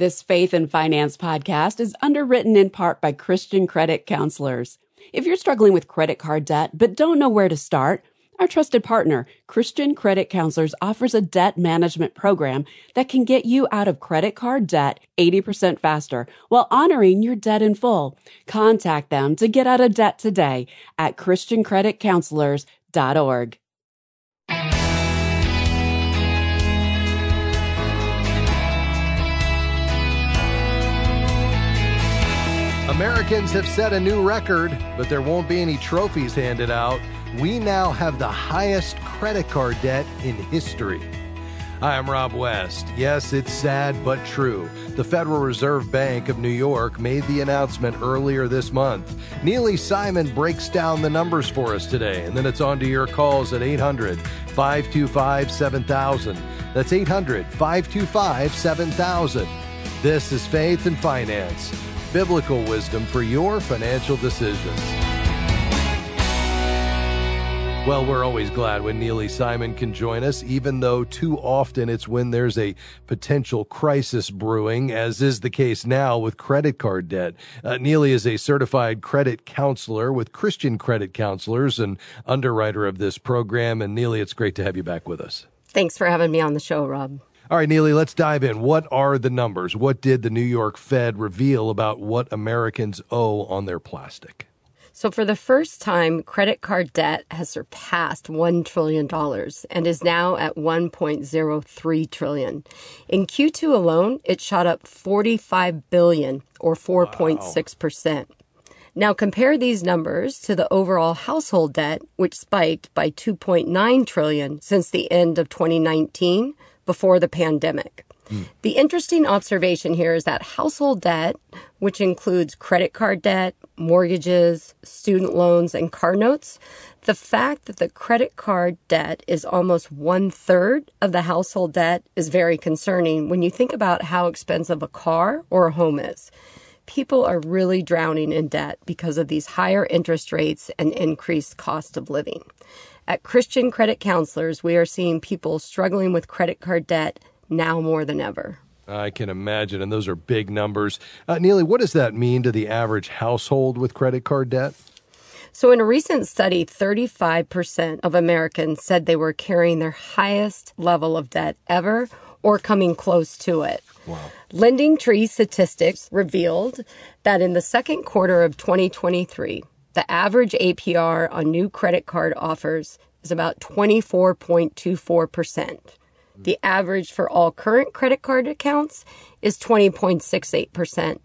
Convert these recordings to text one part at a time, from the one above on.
This Faith and Finance podcast is underwritten in part by Christian Credit Counselors. If you're struggling with credit card debt but don't know where to start, our trusted partner, Christian Credit Counselors, offers a debt management program that can get you out of credit card debt 80% faster while honoring your debt in full. Contact them to get out of debt today at ChristianCreditCounselors.org. Americans have set a new record, but there won't be any trophies handed out. We now have the highest credit card debt in history. Hi, I'm Rob West. Yes, it's sad but true. The Federal Reserve Bank of New York made the announcement earlier this month. Neile Simon breaks down the numbers for us today, and then it's on to your calls at 800 525 7000. That's 800 525 7000. This is Faith and Finance biblical wisdom for your financial decisions. Well, we're always glad when Neile Simon can join us, even though too often it's when there's a potential crisis brewing, as is the case now with credit card debt. Uh, Neile is a certified credit counselor with Christian Credit Counselors and underwriter of this program. And Neile, it's great to have you back with us. Thanks for having me on the show, Rob. All right, Neile, let's dive in. What are the numbers? What did the New York Fed reveal about what Americans owe on their plastic? So, for the first time, credit card debt has surpassed $1 trillion and is now at 1.03 trillion. In Q2 alone, it shot up 45 billion or 4.6%. Wow. Now compare these numbers to the overall household debt, which spiked by 2.9 trillion since the end of 2019 before the pandemic. Mm. The interesting observation here is that household debt, which includes credit card debt, mortgages, student loans, and car notes, the fact that the credit card debt is almost one third of the household debt is very concerning when you think about how expensive a car or a home is. People are really drowning in debt because of these higher interest rates and increased cost of living. At Christian Credit Counselors, we are seeing people struggling with credit card debt now more than ever. I can imagine, and those are big numbers. Uh, Neile, what does that mean to the average household with credit card debt? So, in a recent study, 35% of Americans said they were carrying their highest level of debt ever or coming close to it. Wow. Lending Tree statistics revealed that in the second quarter of 2023, the average APR on new credit card offers is about 24.24%. The average for all current credit card accounts is 20.68%.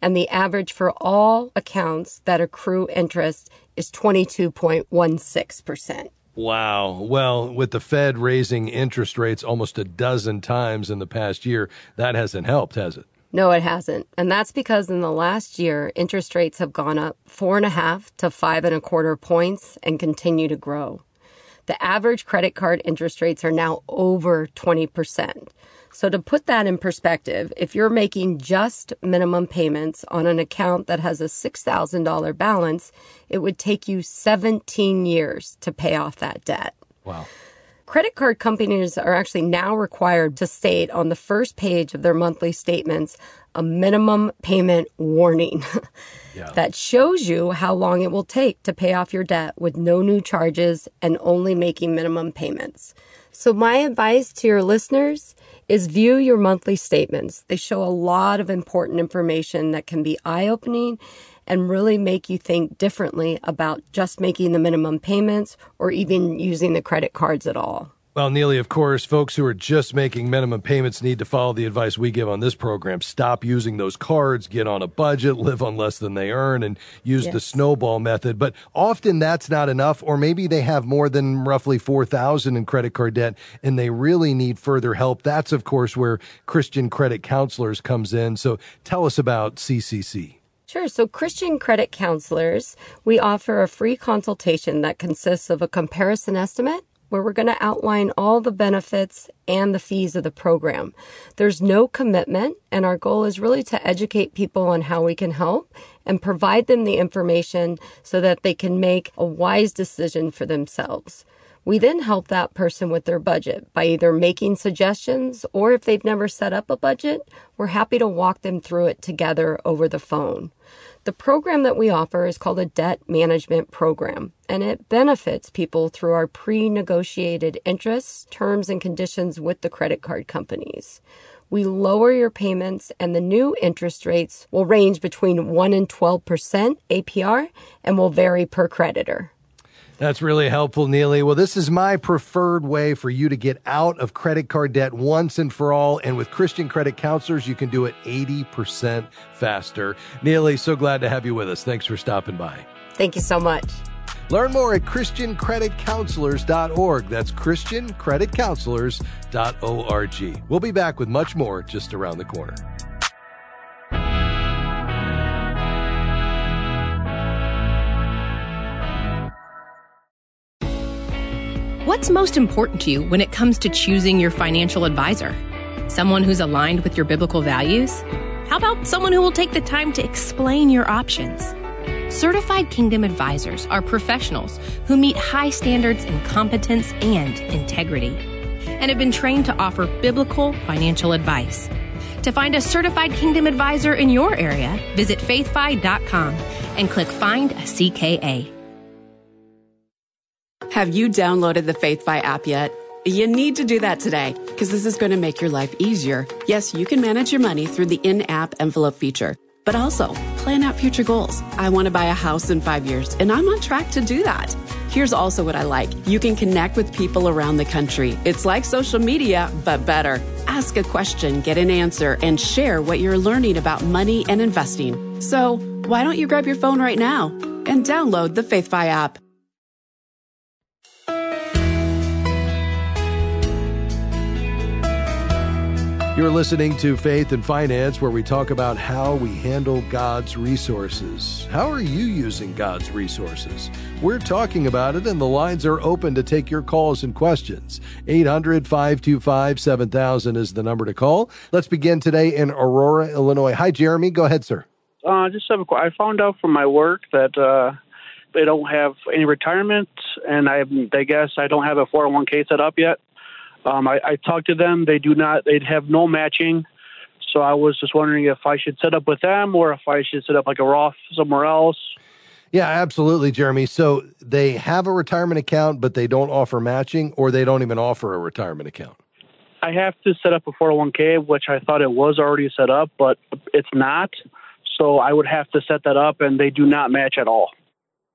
And the average for all accounts that accrue interest is 22.16%. Wow. Well, with the Fed raising interest rates almost a dozen times in the past year, that hasn't helped, has it? No, it hasn't. And that's because in the last year, interest rates have gone up four and a half to five and a quarter points and continue to grow. The average credit card interest rates are now over 20%. So to put that in perspective, if you're making just minimum payments on an account that has a $6,000 balance, it would take you 17 years to pay off that debt. Wow. Credit card companies are actually now required to state on the first page of their monthly statements a minimum payment warning yeah. that shows you how long it will take to pay off your debt with no new charges and only making minimum payments. So, my advice to your listeners is view your monthly statements. They show a lot of important information that can be eye opening and really make you think differently about just making the minimum payments or even using the credit cards at all. Well, Neile, of course, folks who are just making minimum payments need to follow the advice we give on this program. Stop using those cards, get on a budget, live on less than they earn, and use yes. the snowball method. But often that's not enough, or maybe they have more than roughly 4000 in credit card debt and they really need further help. That's, of course, where Christian Credit Counselors comes in. So tell us about CCC. Sure. So, Christian Credit Counselors, we offer a free consultation that consists of a comparison estimate where we're going to outline all the benefits and the fees of the program. There's no commitment, and our goal is really to educate people on how we can help and provide them the information so that they can make a wise decision for themselves. We then help that person with their budget by either making suggestions or if they've never set up a budget, we're happy to walk them through it together over the phone. The program that we offer is called a debt management program, and it benefits people through our pre negotiated interests, terms, and conditions with the credit card companies. We lower your payments, and the new interest rates will range between 1 and 12% APR and will vary per creditor. That's really helpful, Neile. Well, this is my preferred way for you to get out of credit card debt once and for all. And with Christian credit counselors, you can do it 80% faster. Neile, so glad to have you with us. Thanks for stopping by. Thank you so much. Learn more at ChristianCreditCounselors.org. That's ChristianCreditCounselors.org. We'll be back with much more just around the corner. What's most important to you when it comes to choosing your financial advisor? Someone who's aligned with your biblical values? How about someone who will take the time to explain your options? Certified Kingdom Advisors are professionals who meet high standards in competence and integrity and have been trained to offer biblical financial advice. To find a certified Kingdom Advisor in your area, visit faithfi.com and click Find a CKA. Have you downloaded the FaithFi app yet? You need to do that today because this is going to make your life easier. Yes, you can manage your money through the in app envelope feature, but also plan out future goals. I want to buy a house in five years, and I'm on track to do that. Here's also what I like you can connect with people around the country. It's like social media, but better. Ask a question, get an answer, and share what you're learning about money and investing. So, why don't you grab your phone right now and download the FaithFi app? You're listening to Faith and Finance, where we talk about how we handle God's resources. How are you using God's resources? We're talking about it, and the lines are open to take your calls and questions. 800 525 7000 is the number to call. Let's begin today in Aurora, Illinois. Hi, Jeremy. Go ahead, sir. Uh, just have a, I found out from my work that uh, they don't have any retirement, and I, I guess I don't have a 401k set up yet. Um, I, I talked to them. They do not. They'd have no matching. So I was just wondering if I should set up with them or if I should set up like a Roth somewhere else. Yeah, absolutely, Jeremy. So they have a retirement account, but they don't offer matching, or they don't even offer a retirement account. I have to set up a 401k, which I thought it was already set up, but it's not. So I would have to set that up, and they do not match at all.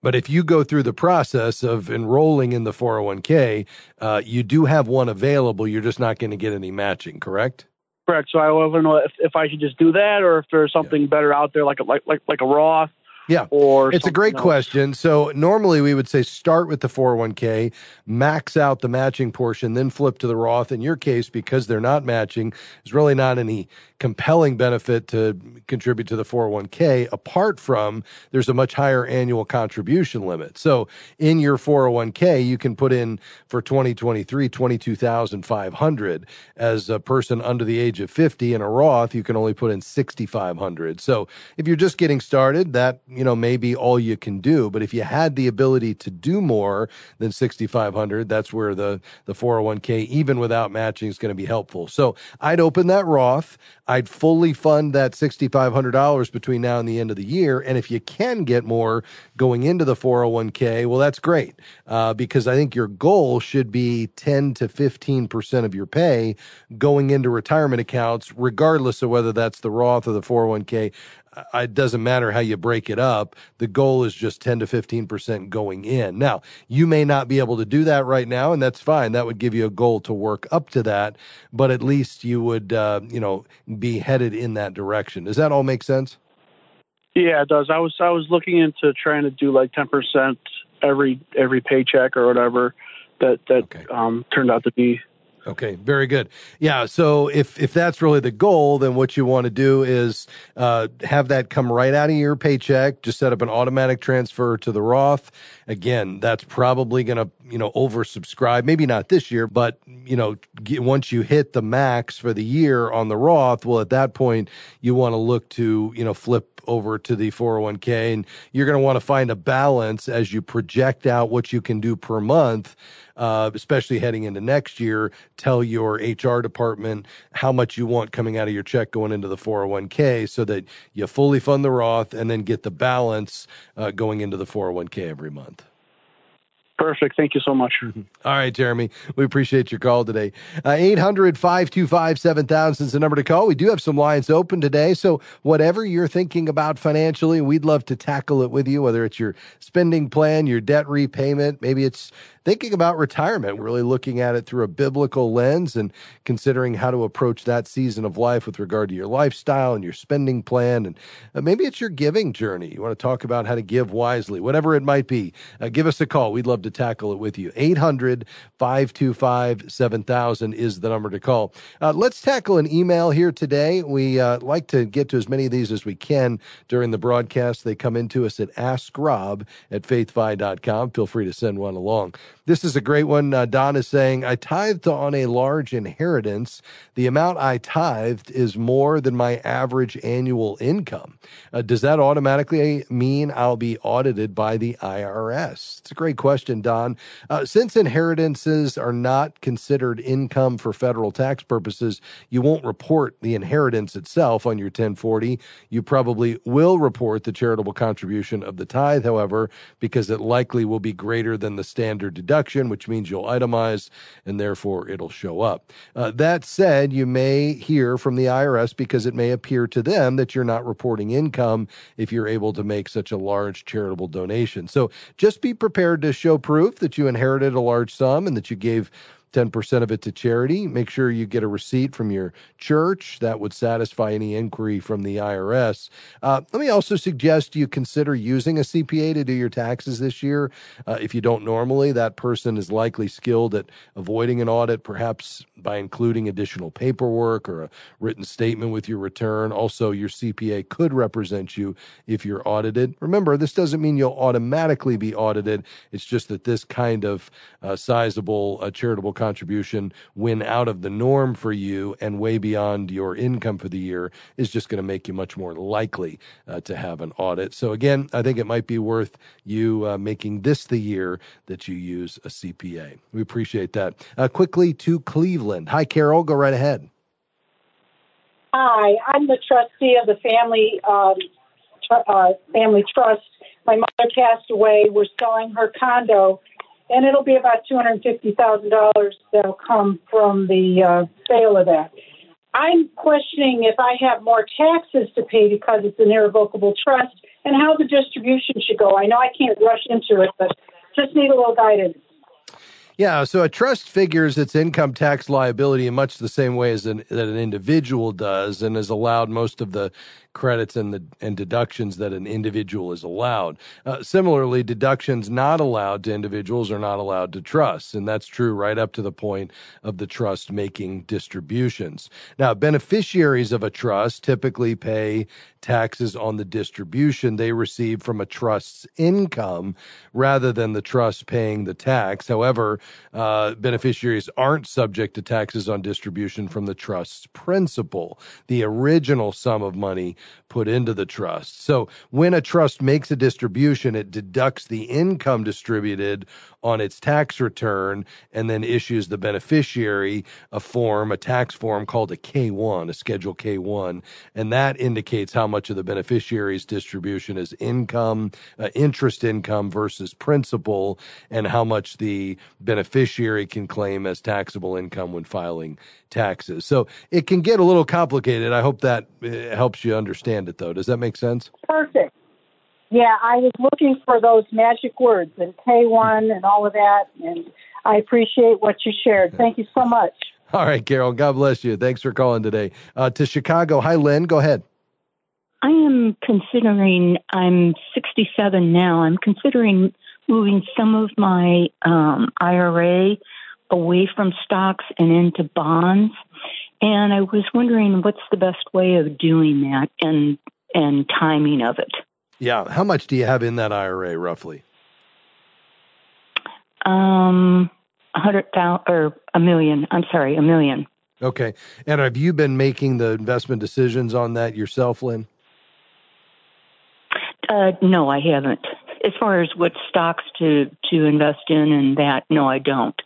But if you go through the process of enrolling in the 401k, uh, you do have one available. You're just not going to get any matching, correct? Correct. So I want to know if, if I should just do that or if there's something yeah. better out there, like a, like like like a Roth yeah. Or it's a great else. question. So normally we would say start with the 401k, max out the matching portion, then flip to the Roth. In your case, because they're not matching, there's really not any compelling benefit to contribute to the 401k apart from there's a much higher annual contribution limit. So in your 401k, you can put in for 2023 22,500 as a person under the age of 50 in a Roth, you can only put in 6,500. So if you're just getting started, that you know, maybe all you can do. But if you had the ability to do more than 6,500, that's where the, the 401k, even without matching, is going to be helpful. So I'd open that Roth. I'd fully fund that $6,500 between now and the end of the year. And if you can get more going into the 401k, well, that's great. Uh, because I think your goal should be 10 to 15% of your pay going into retirement accounts, regardless of whether that's the Roth or the 401k it doesn't matter how you break it up. The goal is just 10 to 15% going in. Now, you may not be able to do that right now, and that's fine. That would give you a goal to work up to that, but at least you would, uh, you know, be headed in that direction. Does that all make sense? Yeah, it does. I was I was looking into trying to do like 10% every every paycheck or whatever. That that okay. um, turned out to be Okay, very good. Yeah, so if if that's really the goal, then what you want to do is uh, have that come right out of your paycheck. Just set up an automatic transfer to the Roth. Again, that's probably going to you know oversubscribe. Maybe not this year, but you know get, once you hit the max for the year on the Roth, well, at that point you want to look to you know flip over to the 401k. And you're going to want to find a balance as you project out what you can do per month uh, especially heading into next year, tell your HR department how much you want coming out of your check going into the 401k so that you fully fund the Roth and then get the balance uh, going into the 401k every month. Perfect. Thank you so much. All right, Jeremy. We appreciate your call today. Uh, 800 525 7000 is the number to call. We do have some lines open today. So, whatever you're thinking about financially, we'd love to tackle it with you, whether it's your spending plan, your debt repayment, maybe it's thinking about retirement, really looking at it through a biblical lens and considering how to approach that season of life with regard to your lifestyle and your spending plan. And uh, maybe it's your giving journey. You want to talk about how to give wisely, whatever it might be. Uh, give us a call. We'd love to tackle it with you. 800 525 7000 is the number to call. Uh, let's tackle an email here today. We uh, like to get to as many of these as we can during the broadcast. They come into us at askrob at faithfi.com. Feel free to send one along. This is a great one. Uh, Don is saying, I tithed on a large inheritance. The amount I tithed is more than my average annual income. Uh, does that automatically mean I'll be audited by the IRS? It's a great question, Don. Uh, since inheritances are not considered income for federal tax purposes, you won't report the inheritance itself on your 1040. You probably will report the charitable contribution of the tithe, however, because it likely will be greater than the standard deduction which means you'll itemize and therefore it'll show up. Uh, that said, you may hear from the IRS because it may appear to them that you're not reporting income if you're able to make such a large charitable donation. So just be prepared to show proof that you inherited a large sum and that you gave 10% of it to charity. Make sure you get a receipt from your church. That would satisfy any inquiry from the IRS. Uh, let me also suggest you consider using a CPA to do your taxes this year. Uh, if you don't normally, that person is likely skilled at avoiding an audit, perhaps by including additional paperwork or a written statement with your return. Also, your CPA could represent you if you're audited. Remember, this doesn't mean you'll automatically be audited. It's just that this kind of uh, sizable uh, charitable contribution when out of the norm for you and way beyond your income for the year is just going to make you much more likely uh, to have an audit. So, again, I think it might be worth you uh, making this the year that you use a CPA. We appreciate that. Uh, quickly to Cleveland. Hi, Carol. Go right ahead. Hi, I'm the trustee of the family um, tr- uh, family trust. My mother passed away. We're selling her condo, and it'll be about two hundred fifty thousand dollars that'll come from the uh, sale of that. I'm questioning if I have more taxes to pay because it's an irrevocable trust, and how the distribution should go. I know I can't rush into it, but just need a little guidance. Yeah, so a trust figures its income tax liability in much the same way as an, that an individual does, and is allowed most of the credits and the and deductions that an individual is allowed. Uh, similarly, deductions not allowed to individuals are not allowed to trusts, and that's true right up to the point of the trust making distributions. Now, beneficiaries of a trust typically pay taxes on the distribution they receive from a trust's income rather than the trust paying the tax. However, uh, beneficiaries aren't subject to taxes on distribution from the trust's principal. The original sum of money put into the trust. So when a trust makes a distribution, it deducts the income distributed on its tax return and then issues the beneficiary a form, a tax form called a K1, a Schedule K1. And that indicates how much of the beneficiary's distribution is income, uh, interest income versus principal, and how much the beneficiary can claim as taxable income when filing taxes. So it can get a little complicated. I hope that uh, helps you understand it, though. Does that make sense? Perfect. Yeah, I was looking for those magic words and K1 and all of that, and I appreciate what you shared. Thank you so much. All right, Carol. God bless you. Thanks for calling today. Uh, to Chicago. Hi, Lynn. Go ahead. I am considering, I'm 67 now, I'm considering moving some of my um, IRA away from stocks and into bonds. And I was wondering what's the best way of doing that and and timing of it. Yeah. How much do you have in that IRA roughly? Um, a hundred thousand or a million. I'm sorry, a million. Okay. And have you been making the investment decisions on that yourself, Lynn? Uh, no, I haven't. As far as what stocks to to invest in and that, no, I don't.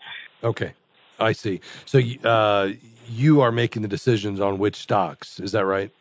Okay, I see. So uh, you are making the decisions on which stocks. Is that right?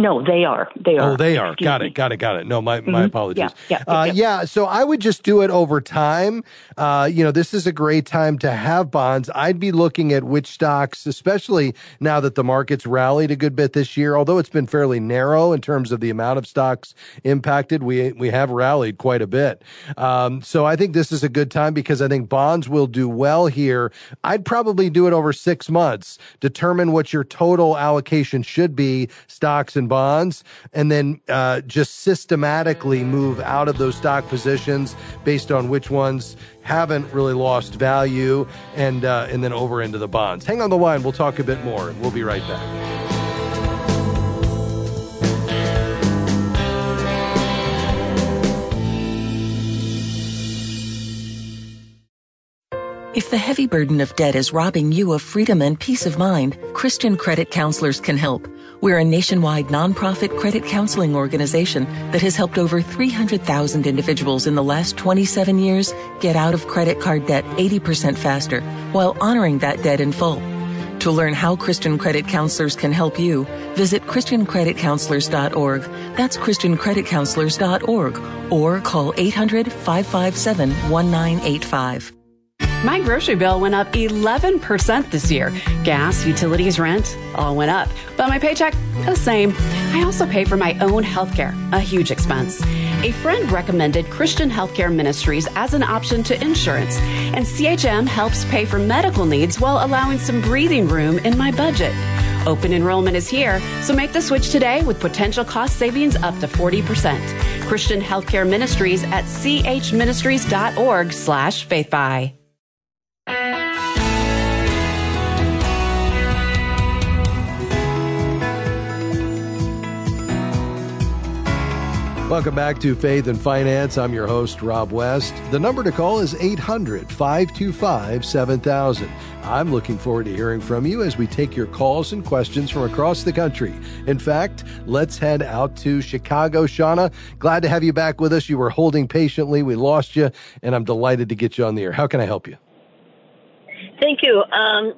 No, they are. They are. Oh, they are. Excuse got me. it. Got it. Got it. No, my, mm-hmm. my apologies. Yeah. Yeah, uh, yeah. yeah. So I would just do it over time. Uh, you know, this is a great time to have bonds. I'd be looking at which stocks, especially now that the market's rallied a good bit this year, although it's been fairly narrow in terms of the amount of stocks impacted. We, we have rallied quite a bit. Um, so I think this is a good time because I think bonds will do well here. I'd probably do it over six months, determine what your total allocation should be, stocks and bonds, and then uh, just systematically move out of those stock positions based on which ones haven't really lost value, and uh, and then over into the bonds. Hang on the line. We'll talk a bit more. We'll be right back. If the heavy burden of debt is robbing you of freedom and peace of mind, Christian Credit Counselors can help. We're a nationwide nonprofit credit counseling organization that has helped over 300,000 individuals in the last 27 years get out of credit card debt 80% faster while honoring that debt in full. To learn how Christian Credit Counselors can help you, visit ChristianCreditCounselors.org. That's ChristianCreditCounselors.org or call 800 557 1985. My grocery bill went up 11% this year. Gas, utilities, rent, all went up. But my paycheck, the same. I also pay for my own healthcare, a huge expense. A friend recommended Christian Healthcare Ministries as an option to insurance, and CHM helps pay for medical needs while allowing some breathing room in my budget. Open enrollment is here, so make the switch today with potential cost savings up to 40%. Christian Healthcare Ministries at chministries.org slash faithfi. Welcome back to Faith and Finance. I'm your host, Rob West. The number to call is 800 525 7000. I'm looking forward to hearing from you as we take your calls and questions from across the country. In fact, let's head out to Chicago. Shauna, glad to have you back with us. You were holding patiently. We lost you, and I'm delighted to get you on the air. How can I help you? Thank you. Um,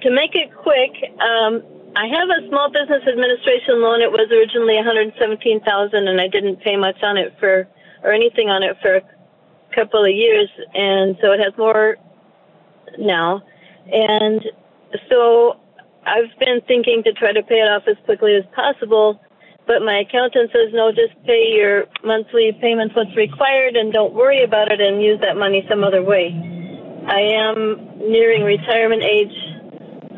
to make it quick, um, I have a small business administration loan. It was originally 117,000 and I didn't pay much on it for or anything on it for a couple of years and so it has more now. And so I've been thinking to try to pay it off as quickly as possible, but my accountant says no, just pay your monthly payments what's required and don't worry about it and use that money some other way. I am nearing retirement age,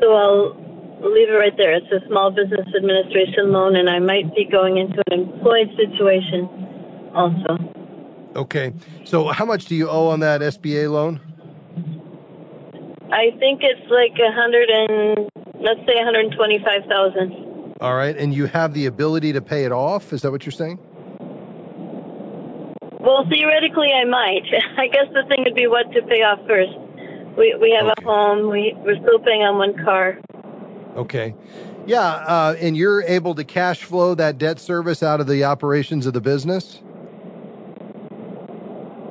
so I'll leave it right there. It's a small business administration loan, and I might be going into an employed situation also. Okay. So, how much do you owe on that SBA loan? I think it's like a hundred and let's say one hundred twenty-five thousand. All right, and you have the ability to pay it off. Is that what you're saying? Well, theoretically, I might. I guess the thing would be what to pay off first. We we have okay. a home. We we're still paying on one car. Okay. Yeah, uh, and you're able to cash flow that debt service out of the operations of the business?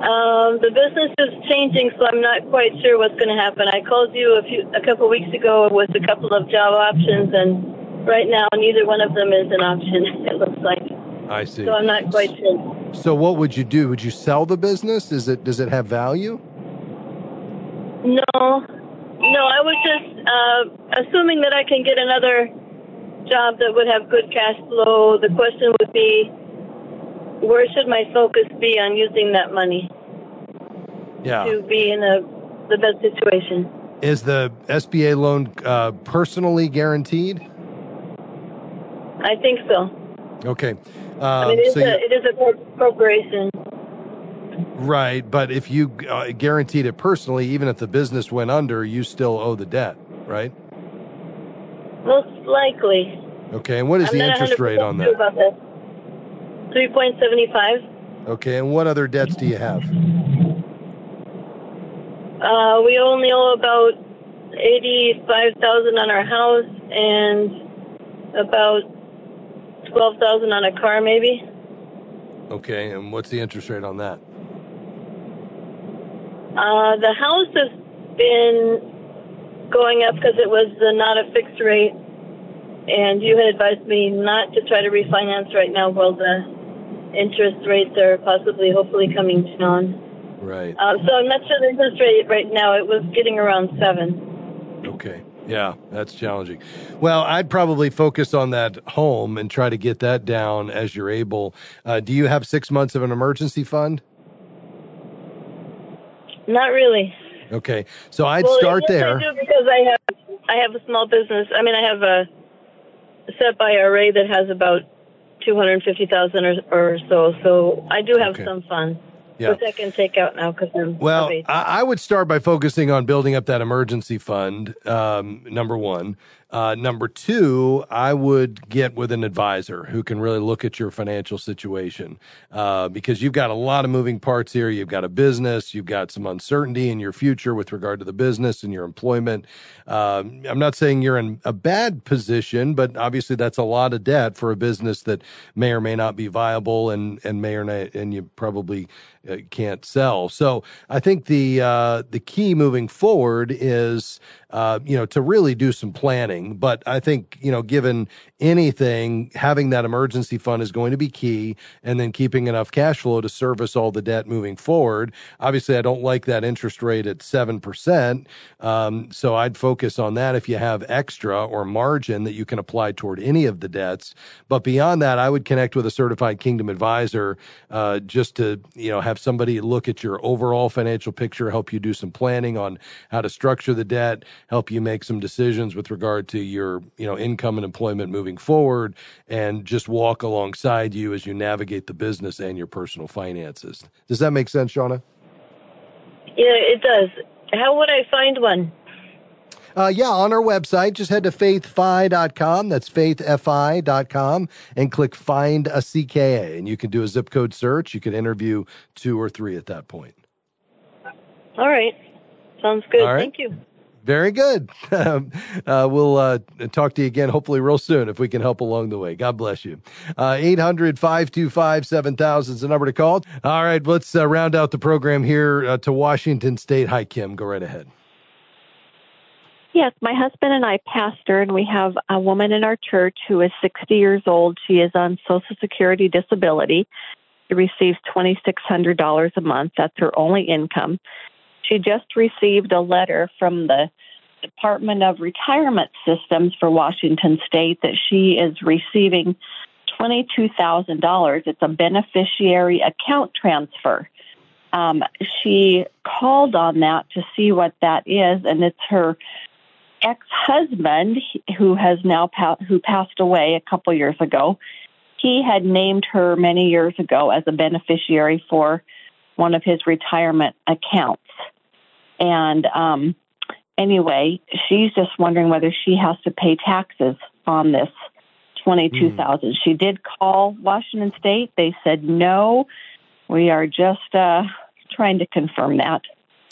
Um, the business is changing, so I'm not quite sure what's going to happen. I called you a few a couple weeks ago with a couple of job options, and right now neither one of them is an option. It looks like. I see. So I'm not quite sure. So what would you do? Would you sell the business? Is it does it have value? No, no, I was just uh, assuming that I can get another job that would have good cash flow. The question would be, where should my focus be on using that money? Yeah. To be in a the best situation. Is the SBA loan uh, personally guaranteed? I think so. Okay. Um, I mean, it is, so a, it is a corporation. Right, but if you uh, guaranteed it personally, even if the business went under, you still owe the debt, right? Most likely. Okay, and what is I'm the interest rate on that? About that. 3.75. Okay, and what other debts do you have? Uh, we only owe about 85,000 on our house and about 12,000 on a car maybe. Okay, and what's the interest rate on that? Uh, the house has been going up because it was uh, not a fixed rate, and you had advised me not to try to refinance right now while the interest rates are possibly, hopefully, coming down. Right. Uh, so I'm not sure the interest rate right now. It was getting around seven. Okay. Yeah, that's challenging. Well, I'd probably focus on that home and try to get that down as you're able. Uh, do you have six months of an emergency fund? Not really. Okay, so I'd well, start there. I do because I have I have a small business. I mean, I have a SEP IRA that has about two hundred fifty thousand or, or so. So I do have Okay. some funds, Yeah. which I can take out now because I'm Well. I, I would start by focusing on building up that emergency fund. Um, number one. Uh, number two, I would get with an advisor who can really look at your financial situation uh, because you've got a lot of moving parts here. You've got a business, you've got some uncertainty in your future with regard to the business and your employment. Um, I'm not saying you're in a bad position, but obviously that's a lot of debt for a business that may or may not be viable and and may or not, and you probably uh, can't sell. So I think the uh, the key moving forward is uh, you know to really do some planning. But I think you know given anything, having that emergency fund is going to be key, and then keeping enough cash flow to service all the debt moving forward. Obviously, I don't like that interest rate at seven percent, um, so I'd focus on that if you have extra or margin that you can apply toward any of the debts. But beyond that, I would connect with a certified Kingdom advisor uh, just to you know have somebody look at your overall financial picture, help you do some planning on how to structure the debt, help you make some decisions with regard to your you know income and employment moving forward, and just walk alongside you as you navigate the business and your personal finances. Does that make sense, Shauna? yeah, it does. How would I find one? Uh, yeah, on our website, just head to faithfi.com. That's faithfi.com and click find a CKA. And you can do a zip code search. You can interview two or three at that point. All right, sounds good. Right. Thank you. Very good. Um, uh, we'll uh, talk to you again, hopefully, real soon if we can help along the way. God bless you. Uh, 800 525 7000 is the number to call. All right, let's uh, round out the program here uh, to Washington State. Hi, Kim. Go right ahead. Yes, my husband and I pastor, and we have a woman in our church who is 60 years old. She is on Social Security disability. She receives $2,600 a month. That's her only income. She just received a letter from the Department of Retirement Systems for Washington State that she is receiving $22,000. It's a beneficiary account transfer. Um, she called on that to see what that is, and it's her ex-husband who has now pa- who passed away a couple years ago. He had named her many years ago as a beneficiary for one of his retirement accounts, and um, anyway, she's just wondering whether she has to pay taxes on this twenty-two thousand. She did call Washington State. They said no. We are just uh, trying to confirm that.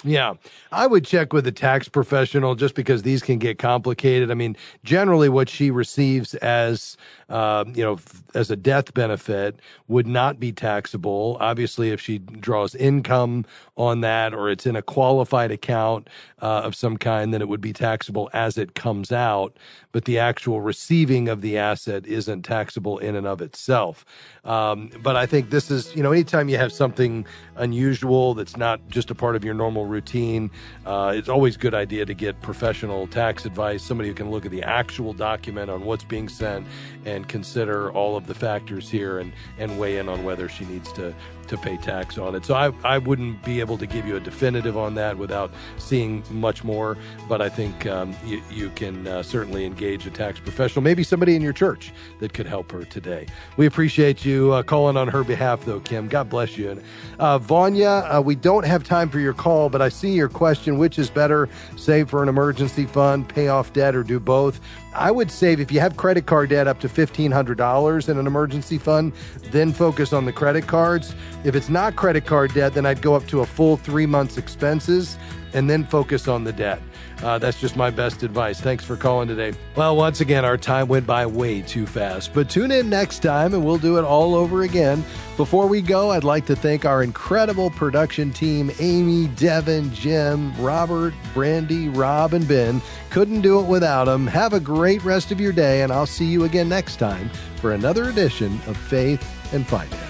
Yeah, I would check with a tax professional just because these can get complicated. I mean, generally, what she receives as uh, you know as a death benefit would not be taxable. Obviously, if she draws income on that or it's in a qualified account uh, of some kind, then it would be taxable as it comes out. But the actual receiving of the asset isn't taxable in and of itself. Um, but I think this is you know anytime you have something unusual that's not just a part of your normal routine, uh, it's always a good idea to get professional tax advice, somebody who can look at the actual document on what's being sent and consider all of the factors here and, and weigh in on whether she needs to, to pay tax on it. So I, I wouldn't be able to give you a definitive on that without seeing much more, but I think um, you, you can uh, certainly engage a tax professional, maybe somebody in your church that could help her today. We appreciate you uh, calling on her behalf, though, Kim. God bless you. And, uh, Vanya, uh, we don't have time for your call, but I see your question which is better, save for an emergency fund, pay off debt, or do both? I would save if you have credit card debt up to $1,500 in an emergency fund, then focus on the credit cards. If it's not credit card debt, then I'd go up to a full three months expenses and then focus on the debt. Uh, that's just my best advice. Thanks for calling today. Well, once again, our time went by way too fast, but tune in next time and we'll do it all over again. Before we go, I'd like to thank our incredible production team Amy, Devin, Jim, Robert, Brandy, Rob, and Ben. Couldn't do it without them. Have a great rest of your day, and I'll see you again next time for another edition of Faith and Finance.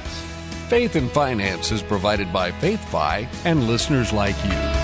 Faith and Finance is provided by FaithFi and listeners like you.